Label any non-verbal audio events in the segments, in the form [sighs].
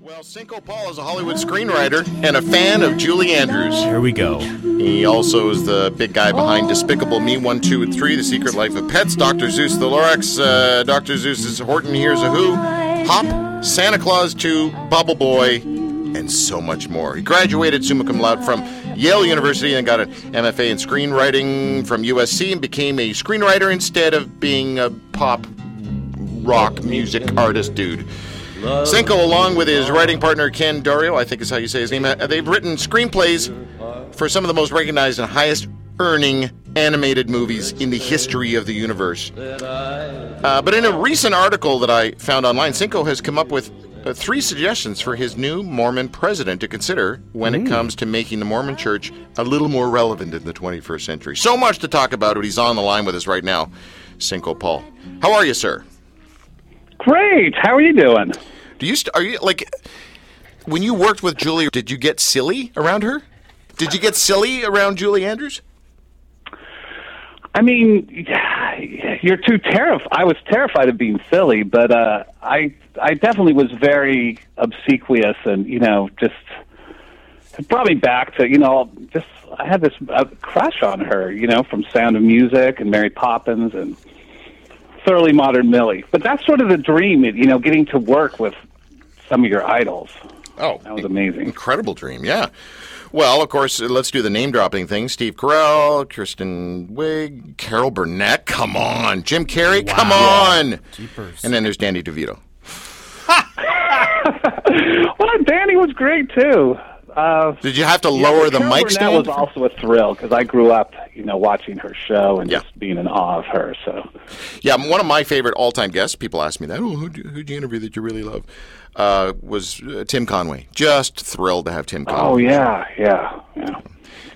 Well, Cinco Paul is a Hollywood screenwriter and a fan of Julie Andrews. Here we go. He also is the big guy behind Despicable Me 1, 2, and 3, The Secret Life of Pets, Dr. Seuss the Lorax, uh, Dr. Seuss's Horton Hears a Who, Hop, Santa Clause 2, Bubble Boy, and so much more. He graduated summa cum laude from Yale University and got an MFA in screenwriting from USC and became a screenwriter instead of being a pop rock music artist dude. Cinco, along with his writing partner Ken Daurio, I think is how you say his name, uh, they've written screenplays for some of the most recognized and highest earning animated movies in the history of the universe. Uh, but in a recent article that I found online, Cinco has come up with uh, three suggestions for his new Mormon president to consider when it comes to making the Mormon church a little more relevant in the 21st century. So much to talk about, but he's on the line with us right now. Cinco Paul. How are you, sir? Great. How are you doing? Do you st- are you like when you worked with Julie? Did you get silly around her? Did you get silly around Julie Andrews? I mean, you're too terrified. I was terrified of being silly, but uh, I I definitely was very obsequious, and you know, just it brought me back to you know, just I had this uh, crush on her, you know, from Sound of Music and Mary Poppins and Thoroughly Modern Millie. But that's sort of the dream, you know, getting to work with some of your idols. Oh, That was amazing. incredible dream. Yeah. Well, of course, let's do the name dropping thing. Steve Carell, Kristen Wiig, Carol Burnett. Come on, Jim Carrey. Come on. Jeepers. And then there's Danny DeVito. [laughs] Well, Danny was great too. Uh, Did you have to lower but the Carol mic Burnett stand? was also a thrill because I grew up, you know, watching her show and Yeah. just being in awe of her. So, Yeah, one of my favorite all-time guests. People ask me that. Oh, who do, who'd you interview that you really love? Uh, was uh, Tim Conway. Just thrilled to have Tim Conway. oh yeah, yeah, yeah,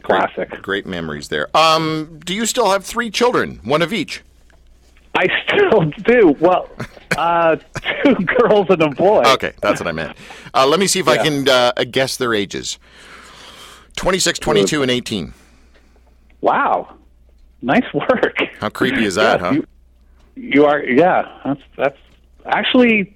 classic. Great memories there. Um, do you still have three children? One of each. I still do. Well, uh, [laughs] two girls and a boy. Okay, that's what I meant. Uh, let me see if I can uh, guess their ages. 26, 22, and 18. Wow, nice work. How creepy is that, Yes, huh? You, you are. Yeah, that's that's actually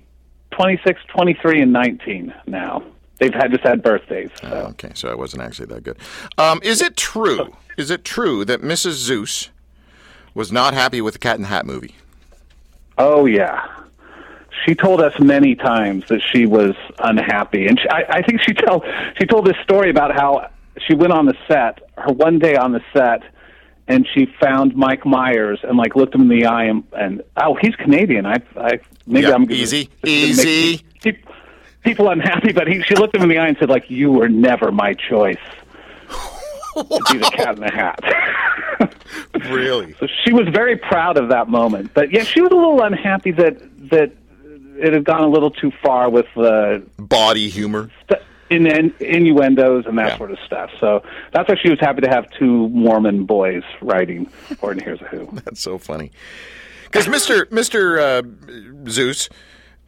26, 23, and nineteen now. They've had just had birthdays. So. Okay, so I wasn't actually that good. Um, is it true? Is it true that Mrs. Seuss was not happy with the Cat in the Hat movie? Oh yeah, she told us many times that she was unhappy, and she, I, I think she told she told this story about how she went on the set, her one day on the set, and she found Mike Myers and like looked him in the eye and, and oh he's Canadian. I I maybe Yeah, I'm gonna- easy, gonna easy. make People unhappy, but he, she looked him in the eye and said, "Like you were never my choice to be the cat in the hat." [laughs] Really? So she was very proud of that moment. But yeah, she was a little unhappy that that it had gone a little too far with the Body humor. st- in, in, innuendos and that Yeah. sort of stuff. So that's why she was happy to have two Mormon boys writing Horton Hears a Who. [laughs] That's so funny. Because Mr. Mr. Uh, Seuss,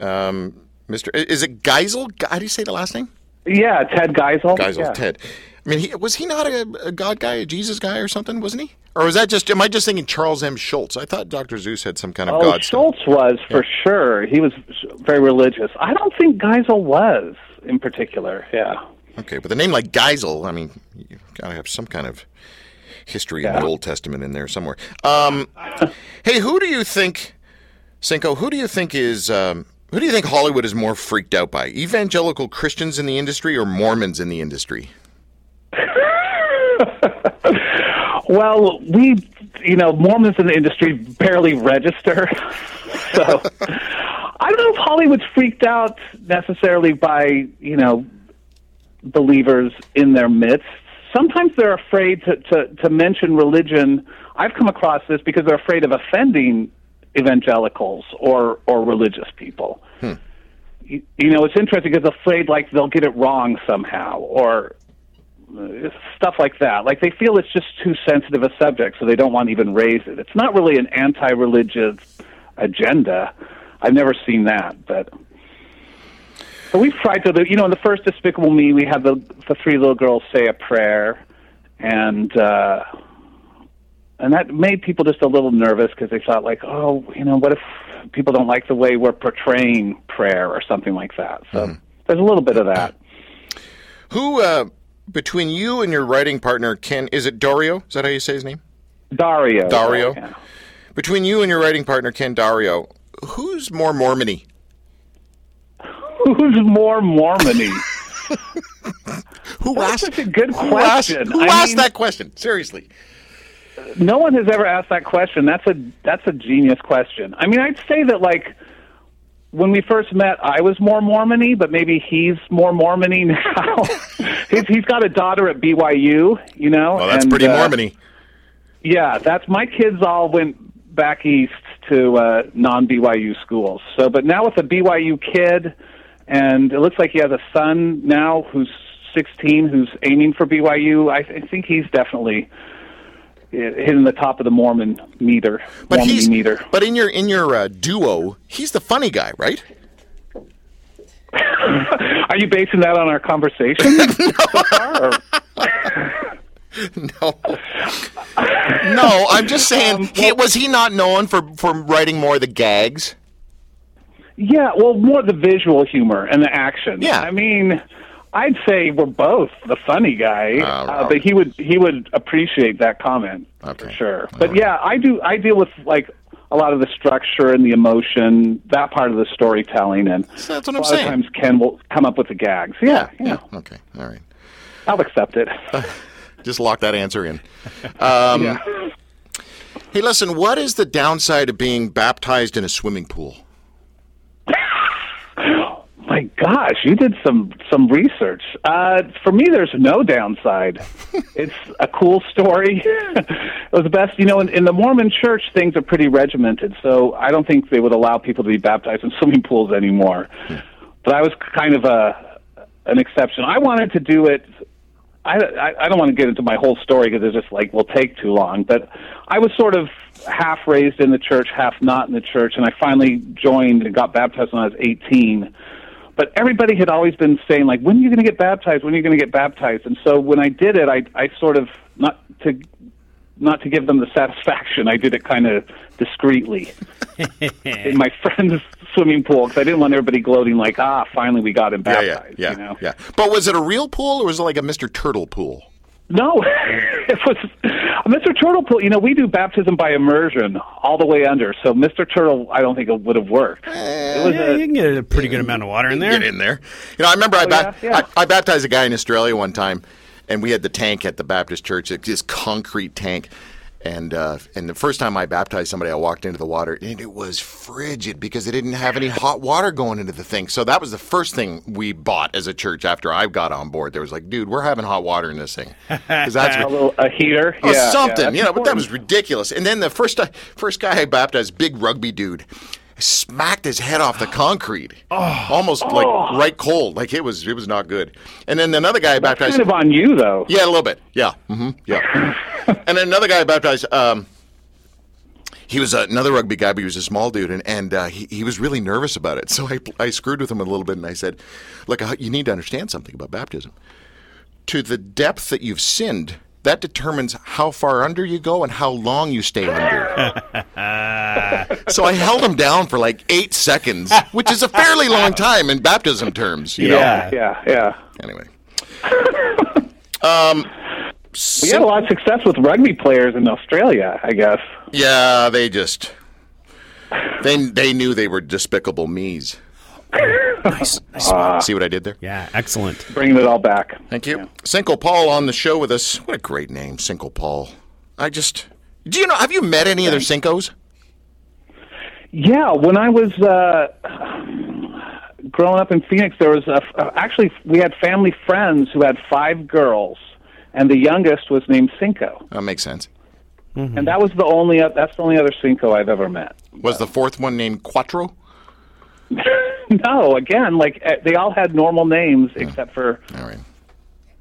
um, Mr. Is it Geisel? How do you say the last name? Yeah, Ted Geisel. Geisel, yeah. Ted. I mean, he, was he not a, a God guy, a Jesus guy, or something? Wasn't he? Or was that just? Am I just thinking Charles M. Schulz? I thought Dr. Seuss had some kind of Oh, God. stuff. Schulz was for sure. He was very religious. I don't think Geisel was in particular. Yeah. Okay, but the name like Geisel, I mean, you gotta have some kind of history in the Old Testament in there somewhere. Um, hey, who do you think, Cinco? Who do you think is? Um, who do you think Hollywood is more freaked out by? Evangelical Christians in the industry or Mormons in the industry? [laughs] Well, we, you know, Mormons in the industry barely register. [laughs] so I don't know if Hollywood's freaked out necessarily by, you know, believers in their midst. Sometimes they're afraid to, to, to mention religion. I've come across this because they're afraid of offending evangelicals or, or religious people. Hmm. You, you know, it's interesting because they're afraid like they'll get it wrong somehow or stuff like that. Like they feel it's just too sensitive a subject, so they don't want to even raise it. It's not really an anti-religious agenda. I've never seen that, but so we've tried to. You know, in the first Despicable Me, we had the the three little girls say a prayer, and uh, and that made people just a little nervous because they thought like, oh, you know, what if people don't like the way we're portraying prayer or something like that? So there's a little bit of that. Who uh, between you and your writing partner Ken? Is it Daurio? Is that how you say his name? Daurio. Daurio. Yeah. Between you and your writing partner Ken Daurio, who's more Mormony? Who's more Mormony? [laughs] Who That's asked? such a good Who asked, question. who I asked mean- that question? Seriously. no one has ever asked that question. That's a that's a genius question. I mean, I'd say that like when we first met, I was more Mormony, but maybe he's more Mormony [laughs] now. he's, he's got a daughter at BYU, you know. Well, that's and, pretty uh, Mormony. Yeah, that's my kids all went back east to uh, non BYU schools. So, but now with a BYU kid, and it looks like he has a son now who's 16 who's aiming for BYU. I, I think he's definitely hitting the top of the Mormon meter. But Mormon he's meter. but in your in your uh, duo, he's the funny guy, right? [laughs] Are you basing that on our conversation? [laughs] [laughs] No, no. I'm just saying. Um, he, was he not known for for writing more of the gags? Yeah, well, more the visual humor and the action. Yeah. I mean, I'd say we're both the funny guy, uh, oh. but he would he would appreciate that comment for sure. But yeah, I do. I deal with like a lot of the structure and the emotion, that part of the storytelling, and So that's what a I'm lot saying. of times Ken will come up with the gags. Yeah, yeah, Okay. All right. I'll accept it. [laughs] Just lock that answer in. Um, yeah. Hey, listen. What is the downside of being baptized in a swimming pool? My gosh, you did some some research. Uh, for me, there's no downside. [laughs] it's a cool story. [laughs] it was the best, you know. In, in the Mormon Church, things are pretty regimented, so I don't think they would allow people to be baptized in [laughs] swimming pools anymore. But I was kind of a an exception. I wanted to do it. I, I, I don't want to get into my whole story because it's just like will take too long. But I was sort of half raised in the church, half not in the church, and I finally joined and got baptized when I was 18 but everybody had always been saying like when are you going to get baptized when are you going to get baptized and so when i did it i i sort of not to not to give them the satisfaction i did it kind of discreetly [laughs] in my friend's swimming pool because i didn't want everybody gloating like ah finally we got him Yeah, baptized yeah, yeah, you know yeah. But was it a real pool or was it like a Mr. Turtle pool? No [laughs] it was mr turtle pool you know we do baptism by immersion all the way under so mr turtle i don't think it would have worked eh, it was Yeah, a you can get a pretty good amount of water in there. Get in there. You know, I remember I, ba- yeah, yeah. I, I baptized a guy in Australia one time, and we had the tank at the Baptist church, it's this concrete tank. And uh, and the first time I baptized somebody, I walked into the water, and it was frigid because it didn't have any hot water going into the thing. So that was the first thing we bought as a church after I got on board. There was like, dude, we're having hot water in this thing because that's [laughs] a little a heater Oh, yeah, something, yeah, you know, but that was ridiculous. And then the first first guy I baptized, big rugby dude, smacked his head off the concrete, almost like right cold, like it was it was not good. And then another guy I baptized, kind of on you though yeah, a little bit, yeah, hmm yeah. [laughs] and then another guy baptized. Um, he was another rugby guy, but he was a small dude, and, and uh, he, he was really nervous about it. So I, I screwed with him a little bit, and I said, Look, you need to understand something about baptism. To the depth that you've sinned, that determines how far under you go and how long you stay under. [laughs] so I held him down for like eight seconds, which is a fairly long time in baptism terms. You know? Yeah. yeah yeah Anyway. [laughs] Um, we had a lot of success with rugby players in Australia, I guess. Yeah, they just they they knew they were despicable me's. [laughs] Nice. nice. See what I did there? yeah, excellent. Bringing it all back. Thank you. Cinco Paul on the show with us. What a great name, Cinco Paul. I just do you know? Have you met any other Cincos? Yeah, when I was uh, growing up in Phoenix, there was a, actually we had family friends who had five girls, and the youngest was named Cinco, That makes sense. and that was the only that's the only other Cinco I've ever met. Was the fourth one named Quattro? [laughs] no, again, like eh, they all had normal names except for All right.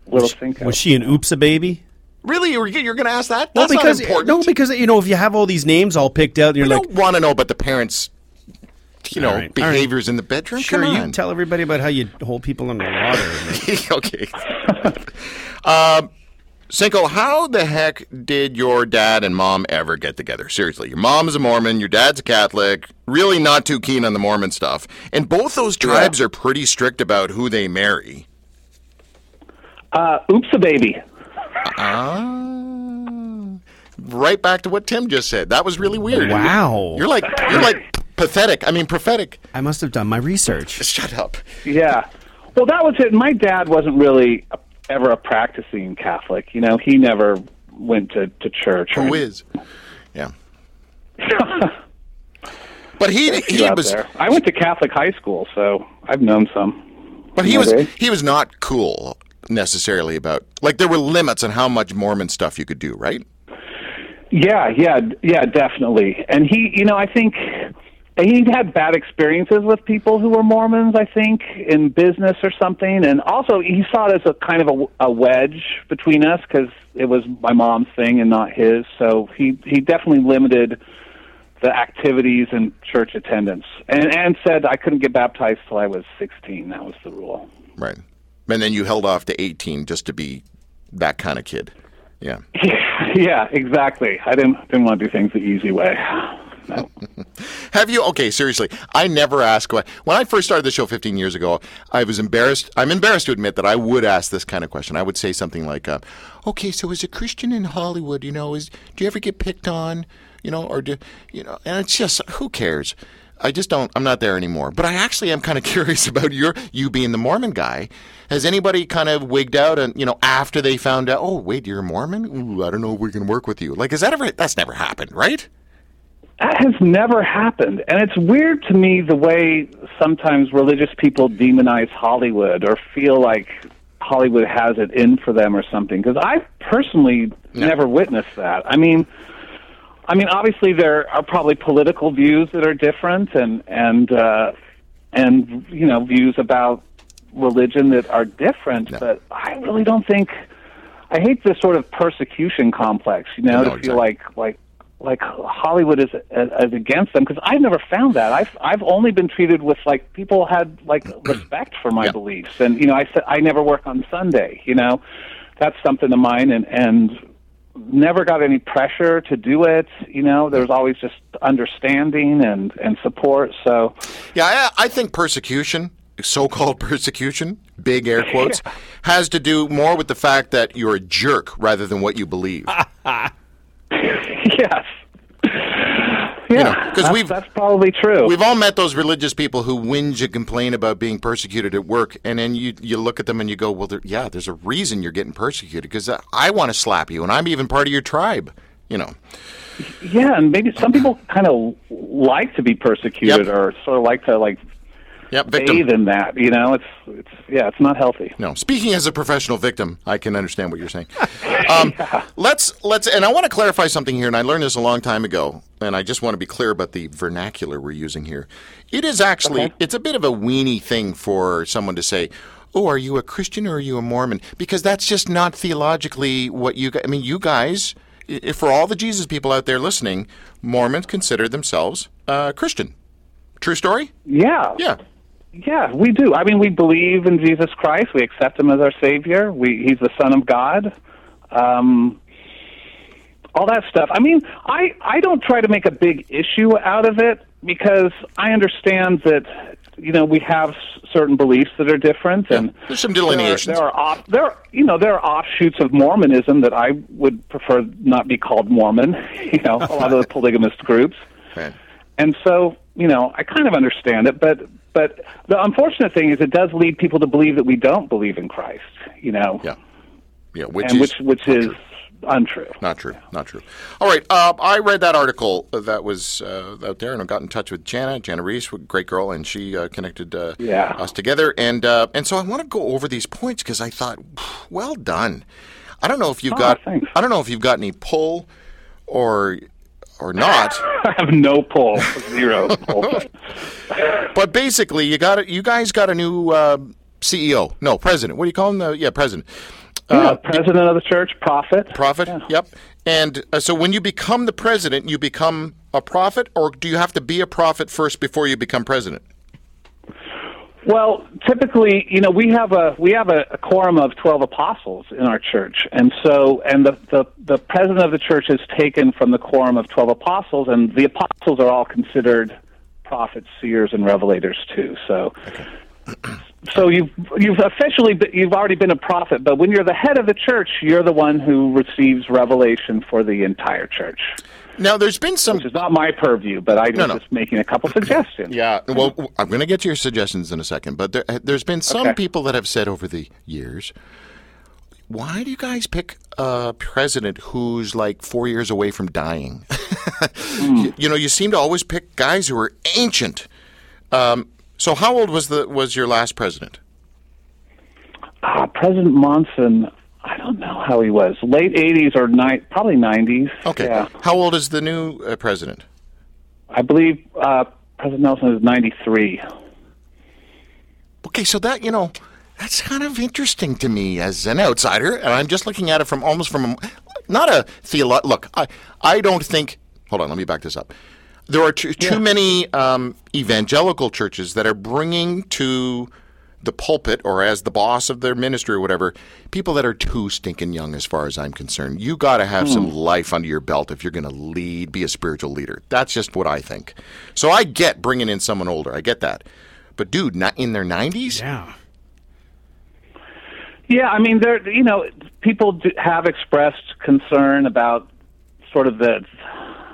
little Cinco. Was she an oops a baby? Really, you're, you're going to ask that? No, That's because not important. no, because you know if you have all these names all picked out, you're we like, don't want to know about the parents, you know, All right, all right. behaviors in the bedroom. sure, Come you tell everybody about how you hold people underwater. [laughs] okay. [laughs] um, Cinco, how the heck did your dad and mom ever get together? Seriously, your mom is a Mormon, your dad's a Catholic, really not too keen on the Mormon stuff. And both those tribes are pretty strict about who they marry. Uh, oops, a baby. Ah. Right back to what Tim just said. That was really weird. Wow. You're like you're like pathetic. I mean prophetic. I must have done my research. Shut up. Yeah. Well, that was it. My dad wasn't really a, ever a practicing Catholic. You know, he never went to, to church. Who is? Yeah. [laughs] But he he was there. I went to Catholic high school, so I've known some. but he was day. he was not cool necessarily about like there were limits on how much Mormon stuff you could do, right? Yeah, yeah, yeah, definitely. And he, you know, I think he'd had bad experiences with people who were Mormons. I think in business or something, and also he saw it as a kind of a, a wedge between us because it was my mom's thing and not his. So he he definitely limited the activities and church attendance, and and said I couldn't get baptized till I was sixteen. That was the rule. Right. And then you held off to 18 just to be that kind of kid. Yeah. [laughs] yeah, exactly. I didn't didn't want to do things the easy way. No. [laughs] Have you? Okay, seriously. I never ask. When I first started the show 15 years ago, I was embarrassed. I'm embarrassed to admit that I would ask this kind of question. I would say something like, uh, "Okay, so as a Christian in Hollywood, you know, is do you ever get picked on? You know, or do you know?" And it's just who cares. I just don't. I'm not there anymore. But I actually am kind of [laughs] curious about your you being the Mormon guy. Has anybody kind of wigged out and you know after they found out? Oh, wait, you're Mormon? Ooh, I don't know if we can work with you. Like, is that ever? That's never happened, right? That has never happened. And it's weird to me the way sometimes religious people demonize Hollywood or feel like Hollywood has it in for them or something. Because I personally never witnessed that. I mean, I mean, obviously there are probably political views that are different, and and uh, and you know views about religion that are different. But I really don't think. I hate this sort of persecution complex. You know, No, to feel exactly. like like like Hollywood is is against them because I've never found that. I've I've only been treated with like people had like [clears throat] respect for my Yeah. beliefs, and you know I said I never work on Sunday. You know, that's something of mine, and and never got any pressure to do it. You know, there's always just understanding and and support. So Yeah, I, I think persecution, so-called [laughs] persecution, big air quotes, [laughs] has to do more with the fact that you're a jerk rather than what you believe. [laughs] [laughs] yes. Yeah, know, 'cause that's- we've- that's probably true. We've all met those religious people who whinge and complain about being persecuted at work, and then you you look at them and you go, well, there, yeah, there's a reason you're getting persecuted because I want to slap you, and I'm even part of your tribe. You know, Yeah, and maybe some people kind of like to be persecuted Yep. or sort of like to like yep, bathe in that. You know, it's it's yeah, it's not healthy. No, speaking as a professional victim, I can understand what you're saying. Um, [laughs] Let's let's, and I want to clarify something here. And I learned this a long time ago, and I just want to be clear about the vernacular we're using here. It is actually Okay. it's a bit of a weenie thing for someone to say. Oh, are you a Christian or are you a Mormon? Because that's just not theologically what you. I mean, you guys, i- for all the Jesus people out there listening, Mormons consider themselves uh, Christian. True story? Yeah, Yeah. Yeah, we do. I mean, we believe in Jesus Christ. We accept Him as our Savior. We He's the Son of God. Um, all that stuff. I mean, I I don't try to make a big issue out of it because I understand that you know we have s- certain beliefs that are different and There's some there delineations. there are off, there are, you know there are offshoots of Mormonism that I would prefer not be called Mormon. [laughs] You know, a lot of the [laughs] polygamist groups. Right. And so, you know, I kind of understand it, but but the unfortunate thing is it does lead people to believe that we don't believe in Christ, you know. Yeah. Yeah. Which And is which which is untrue. Not true. Not true. All right. Uh, I read that article that was uh, out there, and I got in touch with Jana, Jana Riess, a great girl, and she uh, connected uh, Yeah. us together. And uh, and so I want to go over these points because I thought, well done. I don't know if you've Oh, got. thanks. I don't know if you've got any pull, or or not. [laughs] I have no pull, zero pull. [laughs] but basically, you got it. You guys got a new uh, CEO. No, president. What do you call him? Uh, yeah, president. yeah, president of the church, prophet. Prophet. Yeah. Yep. And uh, so when you become the president, you become a prophet, or do you have to be a prophet first before you become president? Well, typically, you know, we have a we have a, a quorum of twelve apostles in our church, and so and the, the the president of the church is taken from the quorum of twelve apostles, and the apostles are all considered prophets, seers, and revelators too. So, so you've you've officially be, you've already been a prophet, but when you're the head of the church, you're the one who receives revelation for the entire church. Now, there's been some Which is not my purview, but I'm No, no. just making a couple suggestions. Yeah, well, I'm going to get to your suggestions in a second, but there, there's been some Okay. people that have said over the years, why do you guys pick a president who's like four years away from dying? [laughs] you, you know, you seem to always pick guys who are ancient. Um, so, how old was the was your last president? Uh, President Monson, I don't know how he was. Late 80s or ni- probably 90s. Okay, Yeah. how old is the new uh, president? I believe uh, President Nelson is 93. Okay, so that you know, that's kind of interesting to me as an outsider, and I'm just looking at it from almost from a, not a theolo. Look, I I don't think. Hold on, let me back this up. There are too, too many um, evangelical churches that are bringing to the pulpit or as the boss of their ministry or whatever people that are too stinking young as far as i'm concerned you got to have some life under your belt if you're going to lead be a spiritual leader that's just what i think so i get bringing in someone older i get that but dude not in their 90s Yeah. Yeah, I mean, there. You know, people do have expressed concern about sort of the,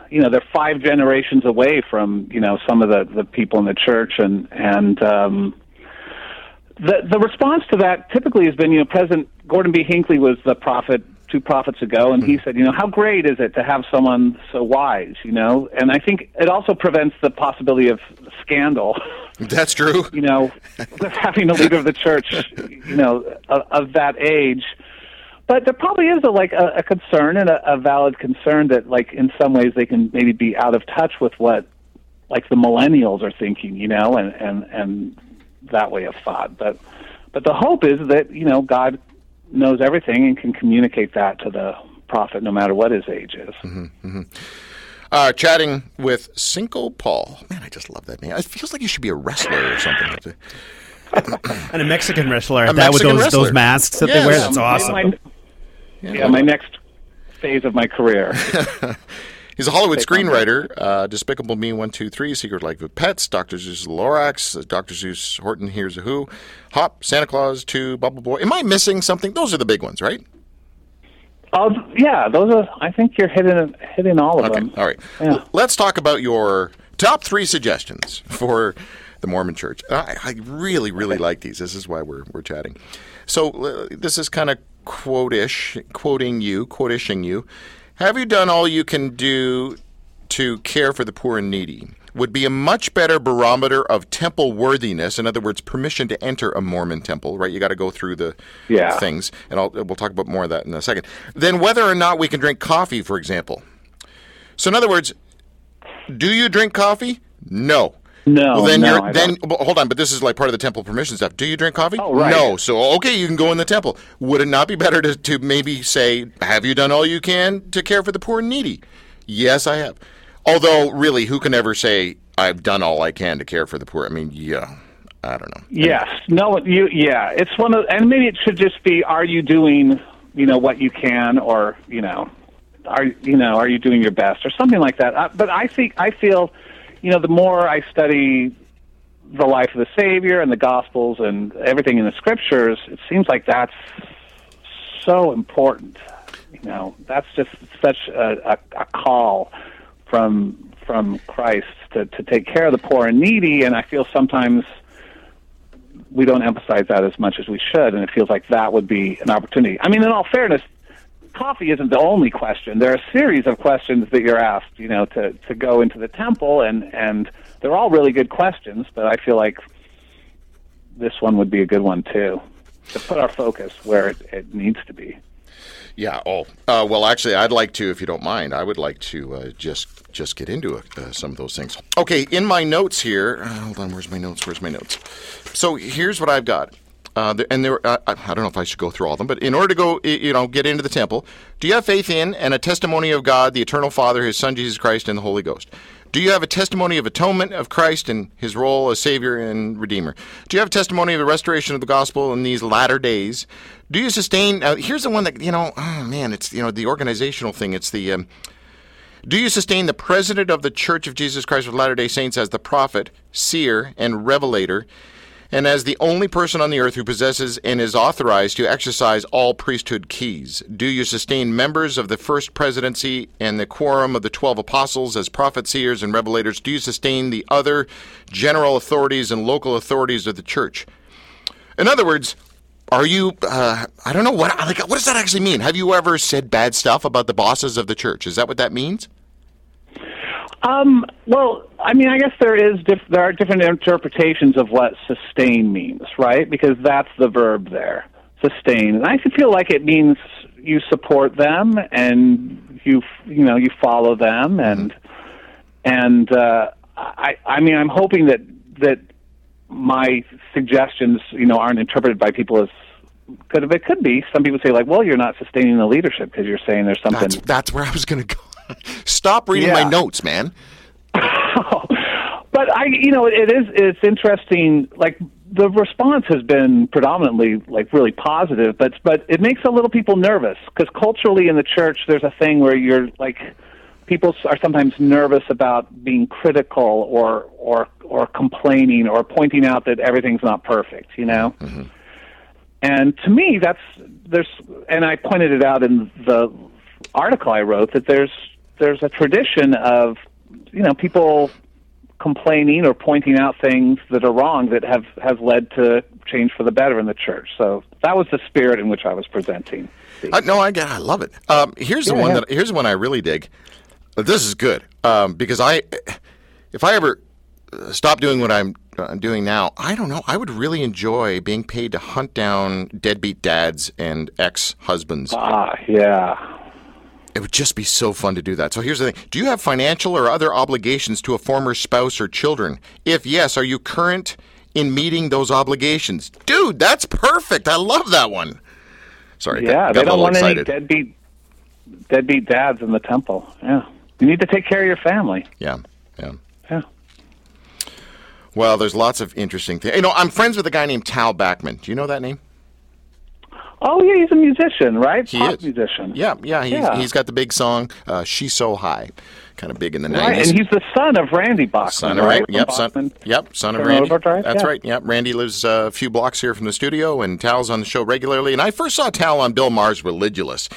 you know, they're five generations away from you know some of the the people in the church, and and um, the the response to that typically has been, you know, President Gordon B. Hinckley was the prophet two prophets ago, and he hmm. said, you know, how great is it to have someone so wise, you know? And I think it also prevents the possibility of scandal. [laughs] that's true you know, with having a leader of the church, you know, of, of that age. But there probably is a like a, a concern and a, a valid concern that, like, in some ways, they can maybe be out of touch with what, like, the millennials are thinking, you know, and and and that way of thought. But but the hope is that you know God knows everything and can communicate that to the prophet, no matter what his age is. uh, chatting with Cinco Paul. Man, I just love that name. It feels like you should be a wrestler or something. [coughs] And a Mexican wrestler A that with those wrestler. those masks that they wear. That's awesome. My, yeah, my next phase of my career. [laughs] He's a Hollywood screenwriter. Uh, Despicable Me, One, Two, Three, Secret Life of Pets, Dr. Seuss Lorax, uh, Dr. Seuss Horton, Hears a Who, Hop, Santa Clause, Two, Bubble Boy. Am I missing something? Those are the big ones, right? Oh, yeah, those are. I think you're hitting hitting all of Okay, them. all right. Yeah. L- Let's talk about your top three suggestions for the Mormon Church. I, I really, really like these. This is why we're we're chatting. So uh, this is kind of quote-ish, quoting you, quote-ishing you. Have you done all you can do to care for the poor and needy? Would be a much better barometer of temple worthiness. In other words, permission to enter a Mormon temple. Right? You got to go through the Yeah. things, and I'll, we'll talk about more of that in a second. Then whether or not we can drink coffee, for example. So in other words, do you drink coffee? No. No, Well, then no, you're I then well, hold on, but this is like part of the temple permission stuff. Do you drink coffee? Oh, right. No. So okay, you can go in the temple. Would it not be better to, to maybe say, have you done all you can to care for the poor and needy? Yes, I have. Although, really, who can ever say I've done all I can to care for the poor? I mean, yeah, I don't know. Yes. No. You. Yeah. It's one of, and maybe it should just be: Are you doing, you know, what you can, or you know, are you know, are you doing your best, or something like that? Uh, but I think I feel, you know, the more I study the life of the Savior and the Gospels and everything in the Scriptures, it seems like that's so important. You know, that's just such a, a, a call from from Christ to, to take care of the poor and needy, and I feel sometimes we don't emphasize that as much as we should, and it feels like that would be an opportunity. I mean, in all fairness, coffee isn't the only question. There are a series of questions that you're asked, you know, to, to go into the temple, and, and they're all really good questions, but I feel like this one would be a good one, too, to put our focus where it, it needs to be. Yeah. Oh. Uh, well, actually, I'd like to, if you don't mind, I would like to uh, just just get into uh, some of those things. Okay. In my notes here, uh, hold on. Where's my notes? Where's my notes? So here's what I've got. Uh, and there, uh, I don't know if I should go through all of them, but in order to go, you know, get into the temple, do you have faith in and a testimony of God, the Eternal Father, His Son Jesus Christ, and the Holy Ghost? Do you have a testimony of atonement of Christ and his role as Savior and Redeemer? Do you have a testimony of the restoration of the gospel in these latter days? Do you sustain? Uh, here's the one that, you know, oh man, it's, you know, the organizational thing. It's the. Um, do you sustain the president of the Church of Jesus Christ of Latter day Saints as the prophet, seer, and revelator, and as the only person on the earth who possesses and is authorized to exercise all priesthood keys? Do you sustain members of the first presidency and the quorum of the twelve apostles as prophets, seers, and revelators? Do you sustain the other general authorities and local authorities of the church? In other words, are you? Uh, I don't know what. Like, what does that actually mean? Have you ever said bad stuff about the bosses of the church? Is that what that means? Um, well, I mean, I guess there is diff- there are different interpretations of what sustain means, right? Because that's the verb there, sustain. And I feel like it means you support them and you you know you follow them and and uh, I I mean I'm hoping that that my suggestions you know aren't interpreted by people as could it could be some people say like well you're not sustaining the leadership because you're saying there's something That's that's where I was going to go. Stop reading my notes, man. [laughs] but I, you know, it is. It's interesting. Like the response has been predominantly like really positive, but but it makes a little people nervous because culturally in the church there's a thing where you're like people are sometimes nervous about being critical or or or complaining or pointing out that everything's not perfect. You know. Mm-hmm. And to me, that's there's, and I pointed it out in the article I wrote that there's there's a tradition of you know people complaining or pointing out things that are wrong that have have led to change for the better in the church. So that was the spirit in which I was presenting. Uh, no, I. I love it. Um, here's the one yeah. that. Here's the one I really dig. This is good um, because I, if I ever stop doing what I'm uh, doing now, I don't know. I would really enjoy being paid to hunt down deadbeat dads and ex-husbands. Ah, yeah. It would just be so fun to do that. So here's the thing: Do you have financial or other obligations to a former spouse or children? If yes, are you current in meeting those obligations? Dude, that's perfect. I love that one. Sorry, Yeah, got, got they don't want excited. any deadbeat deadbeat dads in the temple. Yeah, you need to take care of your family. Yeah, yeah. Yeah. Well, there's lots of interesting things. You know, I'm friends with a guy named Tal Bachman. Do you know that name? Oh yeah, he's a musician, right? He Pop is. musician. Yeah, yeah. He's, Yeah. he's got the big song, uh, "She's So High," kind of big in the Right, '90s. and he's the son of Randy Bachman. Son of right? Yep, son. Yep, son of Randy. That's Yeah. right. Yep, Randy lives a few blocks here from the studio, and Tal's on the show regularly. And I first saw Tal on Bill Maher's Religulous.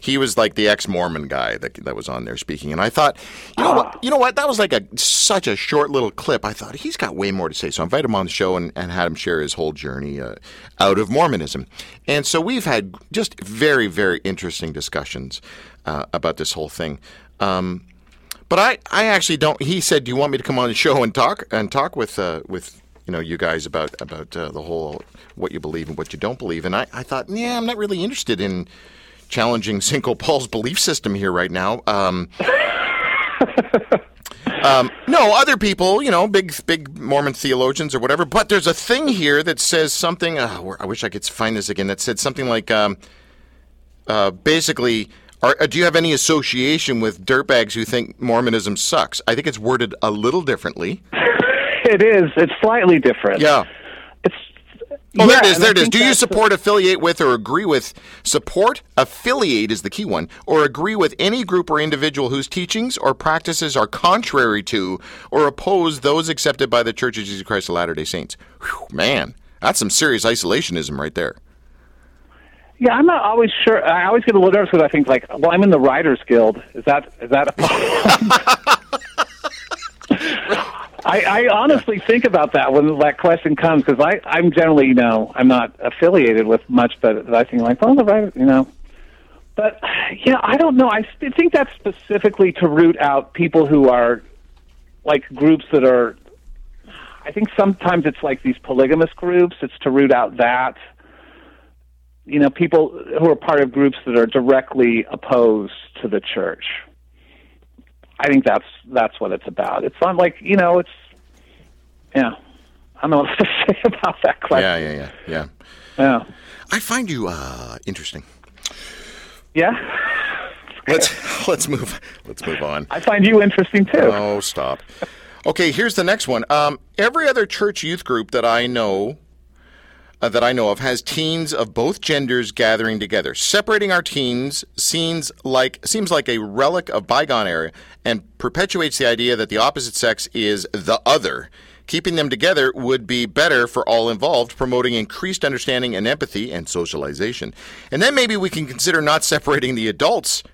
He was like the ex-Mormon guy that that was on there speaking, and I thought, you know Ah. what, you know what, that was like a such a short little clip. I thought he's got way more to say, so I invited him on the show and, and had him share his whole journey uh, out of Mormonism. And so we've had just very very interesting discussions uh, about this whole thing. Um, but I, I actually don't. He said, "Do you want me to come on the show and talk and talk with uh, with you know you guys about about uh, the whole what you believe and what you don't believe?" And I, I thought, yeah, I'm not really interested in challenging [laughs] Cinco Paul's belief system here right now. Um, [laughs] um, no, other people, you know, big big Mormon theologians or whatever. But there's a thing here that says something. Uh, I wish I could find this again. That said something like, um, uh, basically, are, uh, do you have any association with dirtbags who think Mormonism sucks? I think it's worded a little differently. It is. It's slightly different. Yeah. It's. Oh, there it is. There it is. Do you support, affiliate with, or agree with? Support, affiliate is the key one, or agree with any group or individual whose teachings or practices are contrary to or oppose those accepted by the Church of Jesus Christ of Latter day Saints? Whew, man, that's some serious isolationism right there. Yeah, I'm not always sure. I always get a little nervous because I think like, well, I'm in the Writers Guild. Is that is that [laughs] I, I honestly think about that when that question comes because I I'm generally you know I'm not affiliated with much, but I think like, well, the writers, you know. But yeah, I don't know. I think that's specifically to root out people who are like groups that are. I think sometimes it's like these polygamous groups. It's to root out that you know, people who are part of groups that are directly opposed to the church. I think that's that's what it's about. It's not like you know, it's yeah. I don't know what [laughs] to say about that Yeah, question. yeah, yeah, yeah. Yeah, I find you uh, interesting. yeah. let's [laughs] let's move let's move on. I find you interesting too. Oh, stop. Okay, here's the next one. Um, every other church youth group that I know uh, that I know of has teens of both genders gathering together. Separating our teens seems like seems like a relic of bygone era and perpetuates the idea that the opposite sex is the other. Keeping them together would be better for all involved, promoting increased understanding and empathy and socialization. And then maybe we can consider not separating the adults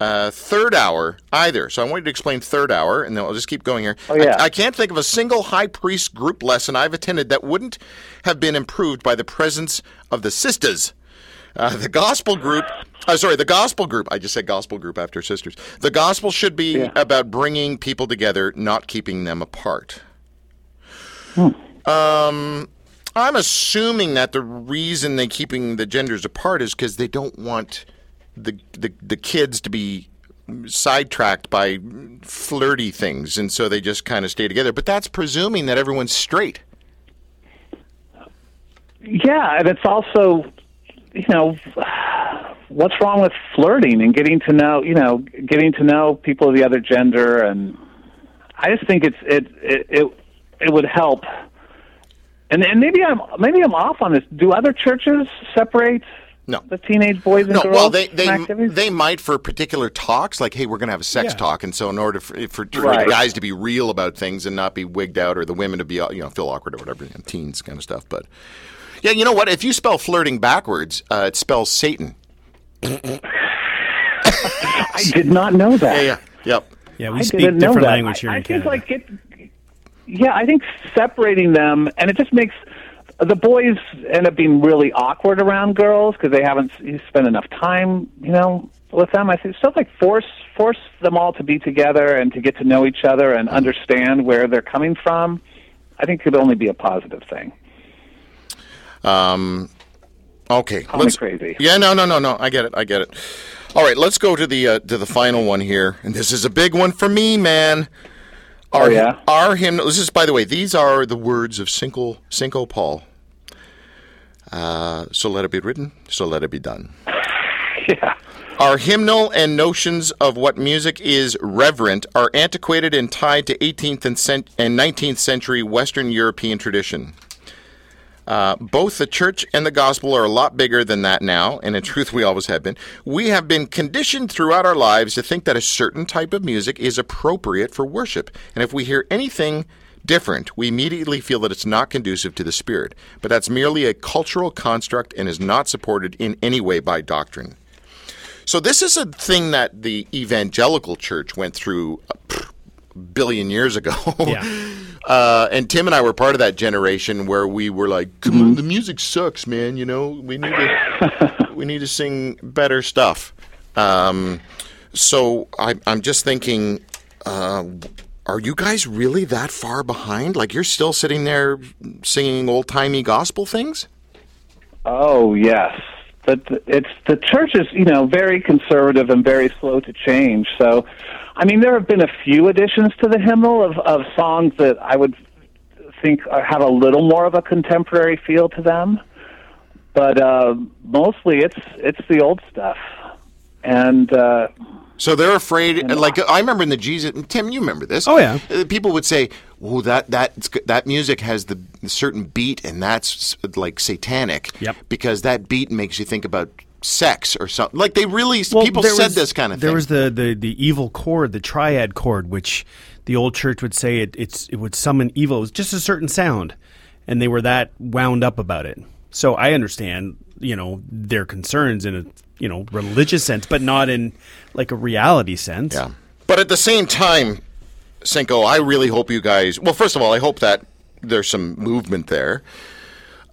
uh, third hour either. So I want you to explain third hour, and then I'll just keep going here. Oh, yeah. I, I can't think of a single high priest group lesson I've attended that wouldn't have been improved by the presence of the sisters. Uh, the gospel group, uh, sorry, the gospel group. I just said gospel group after sisters. The gospel should be Yeah. about bringing people together, not keeping them apart. Um, I'm assuming that the reason they're keeping the genders apart is because they don't want the, the the kids to be sidetracked by flirty things, and so they just kind of stay together. But that's presuming that everyone's straight. Yeah, and it's also, you know, what's wrong with flirting and getting to know, you know, getting to know people of the other gender, and I just think it's it it it, it would help. And and maybe I'm maybe I'm off on this. Do other churches separate No. the teenage boys and No, girls? well, they they activities? they might for particular talks, like, hey, we're going to have a sex Yeah. talk, and so in order for, for, for Right. the guys to be real about things and not be wigged out, or the women to be you know feel awkward or whatever, you know, teens kind of stuff. But yeah, you know what? If you spell flirting backwards, uh, it spells Satan. I did not know that. Yeah, yeah, yep. Yeah, we I speak different that. language here I, in I think Canada. like it. Yeah, I think separating them, and it just makes the boys end up being really awkward around girls because they haven't spent enough time, you know, with them. I think stuff like force force them all to be together and to get to know each other and understand where they're coming from. I think could only be a positive thing. Um, okay, Call me crazy. Yeah, no, no, no, no. I get it. I get it. All right, let's go to the uh, to the final one here, and this is a big one for me, man. Our, Oh, yeah? Our hymn. This is, by the way, these are the words of Cinco Cinco Paul. Uh, so let it be written. So let it be done. [laughs] Yeah. Our hymnal and notions of what music is reverent are antiquated and tied to 18th and, cent- and 19th century Western European tradition. Uh, both the church and the gospel are a lot bigger than that now, and in truth, we always have been. We have been conditioned throughout our lives to think that a certain type of music is appropriate for worship, and if we hear anything different, we immediately feel that it's not conducive to the Spirit. But that's merely a cultural construct and is not supported in any way by doctrine. So this is a thing that the evangelical church went through a billion years ago. Yeah. [laughs] Uh, and Tim and I were part of that generation where we were like, "Come on, the music sucks, man. You know, we need to we need to sing better stuff." Um, so I, I'm just thinking, uh, are you guys really that far behind? Like you're still sitting there singing old timey gospel things? Oh yes, but it's the church is you know very conservative and very slow to change. So, I mean, there have been a few additions to the hymnal of of songs that I would think have a little more of a contemporary feel to them, but uh, mostly it's it's the old stuff. And uh, So they're afraid. Like I remember in the Jesus. Tim, you remember this? Oh, yeah. Uh, People would say, "Oh, that that that music has the certain beat, and that's like satanic." Yep. Because that beat makes you think about sex or something. Like they really Well, people said was- this kind of There thing. There was the, the, the evil chord, the triad chord, which the old church would say it, it's it would summon evil. It was just a certain sound, and they were that wound up about it. So I understand, you know, their concerns in a you know religious sense, but not in like a reality sense. Yeah. But at the same time, Cinco, I really hope you guys. Well, first of all, I hope that there's some movement there.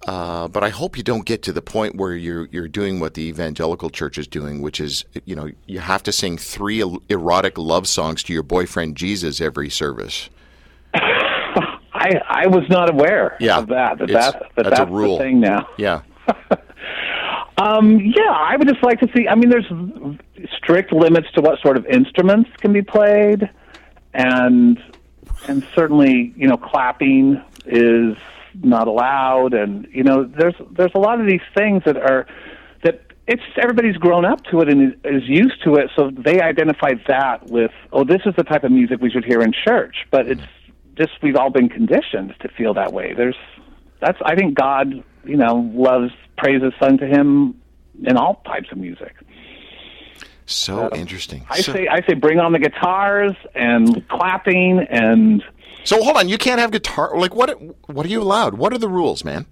Uh, but I hope you don't get to the point where you're you're doing what the evangelical church is doing, which is you know you have to sing three erotic love songs to your boyfriend Jesus every service. [laughs] I I was not aware Yeah, of that. That, that, that that's a rule. the thing now. Yeah, [laughs] Um, yeah, I would just like to see. I mean, there's strict limits to what sort of instruments can be played, and and certainly, you know, clapping is not allowed, and you know, there's there's a lot of these things that are that it's everybody's grown up to it and is used to it, so they identify that with, oh, this is the type of music we should hear in church. But it's just we've all been conditioned to feel that way. There's that's I think God, you know, loves praises sung to Him in all types of music. So interesting. I so, say I say bring on the guitars and clapping and so hold on, you can't have guitar. Like what? What are you allowed? What are the rules, man?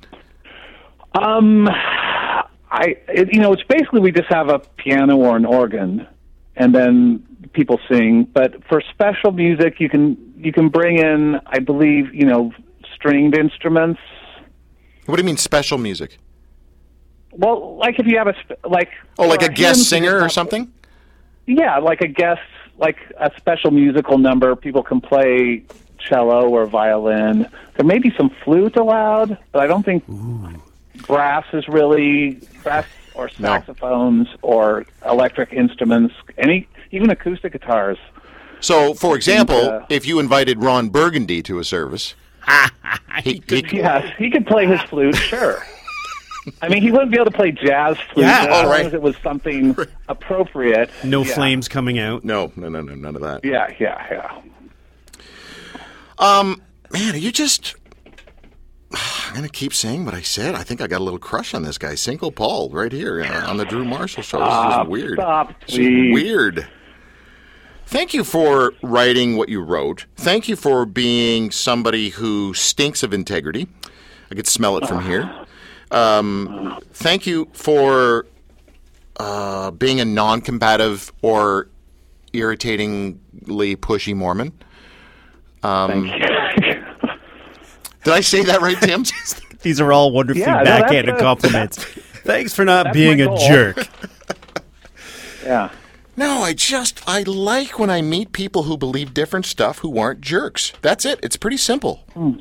um I it, you know it's basically we just have a piano or an organ and then people sing but for special music you can you can bring in I believe you know stringed instruments What do you mean special music? well like if you have a like Oh, like a guest singer or something? Yeah, like a guest, like a special musical number. People can play cello or violin. There may be some flute allowed, but I don't think brass is really brass or No. saxophones or electric instruments. Any even acoustic guitars. So, for example, uh, if you invited Ron Burgundy to a service, [laughs] he, he, Yes, he could play his flute. Sure. I mean, he wouldn't be able to play jazz flute Yeah. as Oh, long right. as it was something [laughs] appropriate. No Yeah. flames coming out. no, no, no, no, none of that. Yeah, yeah, yeah. Man, are you just? [sighs] I'm gonna keep saying what I said. I think I got a little crush on this guy, Cinco Paul, right here uh, on the Drew Marshall show. This is weird. stop, weird. Thank you for writing what you wrote. Thank you for being somebody who stinks of integrity. I could smell it from here. Um, thank you for uh, being a non-combative or irritatingly pushy Mormon. Thank um, you. [laughs] Did I say that right, Tim? [laughs] These are all wonderfully Yeah, no, backhanded good. compliments. [laughs] Thanks for not That's being a jerk. yeah. No, I just I like when I meet people who believe different stuff who aren't jerks. That's it. It's pretty simple. Hmm.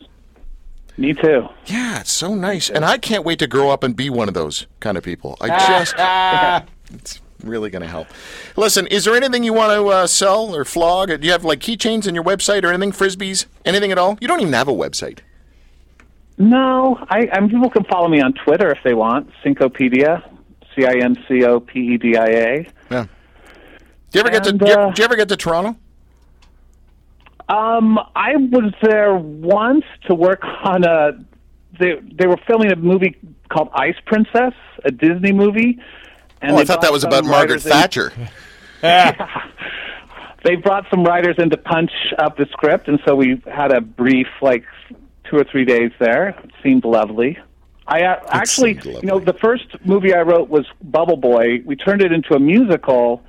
Me too. Yeah, it's so nice. And I can't wait to grow up and be one of those kind of people. I just it's really going to help. Listen, is there anything you want to uh, sell or flog? Do you have like keychains in your website or anything frisbees? Anything at all? You don't even have a website. No, I, I mean, people can follow me on Twitter if they want. Cincopedia, C I N C O P E D I A. Yeah. Do you ever get to And, do you, uh, do you ever get to Toronto? Um, I was there once to work on a. They they were filming a movie called Ice Princess, a Disney movie. And Oh, I thought that was about Margaret writers in- Thatcher. [laughs] [laughs] [laughs] they brought some writers in to punch up the script, and so we had a brief, like two or three days there. It seemed lovely. I uh, actually, seemed you know, the first movie I wrote was Bubble Boy. We turned it into a musical,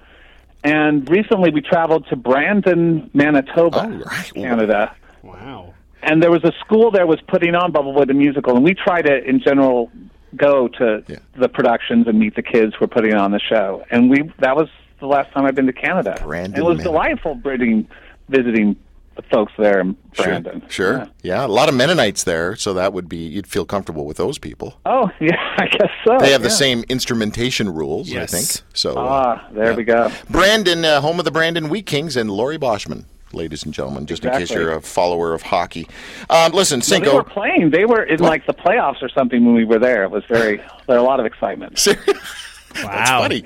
and recently we traveled to Brandon, Manitoba, right. Canada. Wow. And there was a school there was putting on Bubble Boy the musical, and we tried it in general, go to Yeah. the productions and meet the kids who are putting on the show. And we that was the last time I've been to Canada. Brandon, And it was man. delightful visiting visiting the folks there in Brandon. Sure. Yeah. Yeah. a lot of Mennonites there, so that would be you'd feel comfortable with those people. Oh [laughs] yeah, I guess so. They have the same instrumentation rules, Yes. I think. So, Ah, there yeah. we go. Brandon, uh, home of the Brandon Wheat Kings, and Laurie Boschman, ladies and gentlemen, just in case you're a follower of hockey. Um, listen, They were playing. They were in like the playoffs or something when we were there. It was very [laughs] there were a lot of excitement. [laughs] Wow. That's funny.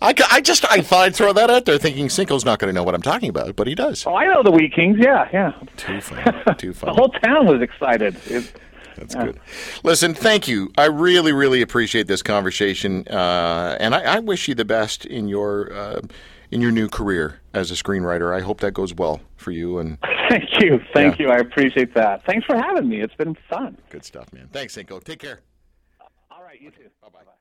I, I just I thought I'd throw that out there, thinking Cinco's not going to know what I'm talking about, but he does. Oh, I know the Wheat Kings. Yeah, yeah. Too [laughs] funny. Too The whole town was excited. It, That's good. Listen, thank you. I really, really appreciate this conversation, uh, and I, I wish you the best in your uh, in your new career as a screenwriter. I hope that goes well for you. And [laughs] thank you, thank Yeah. you. I appreciate that. Thanks for having me. It's been fun. good stuff, man. Thanks, Cinco. Take care. All right, you too. Bye. Bye.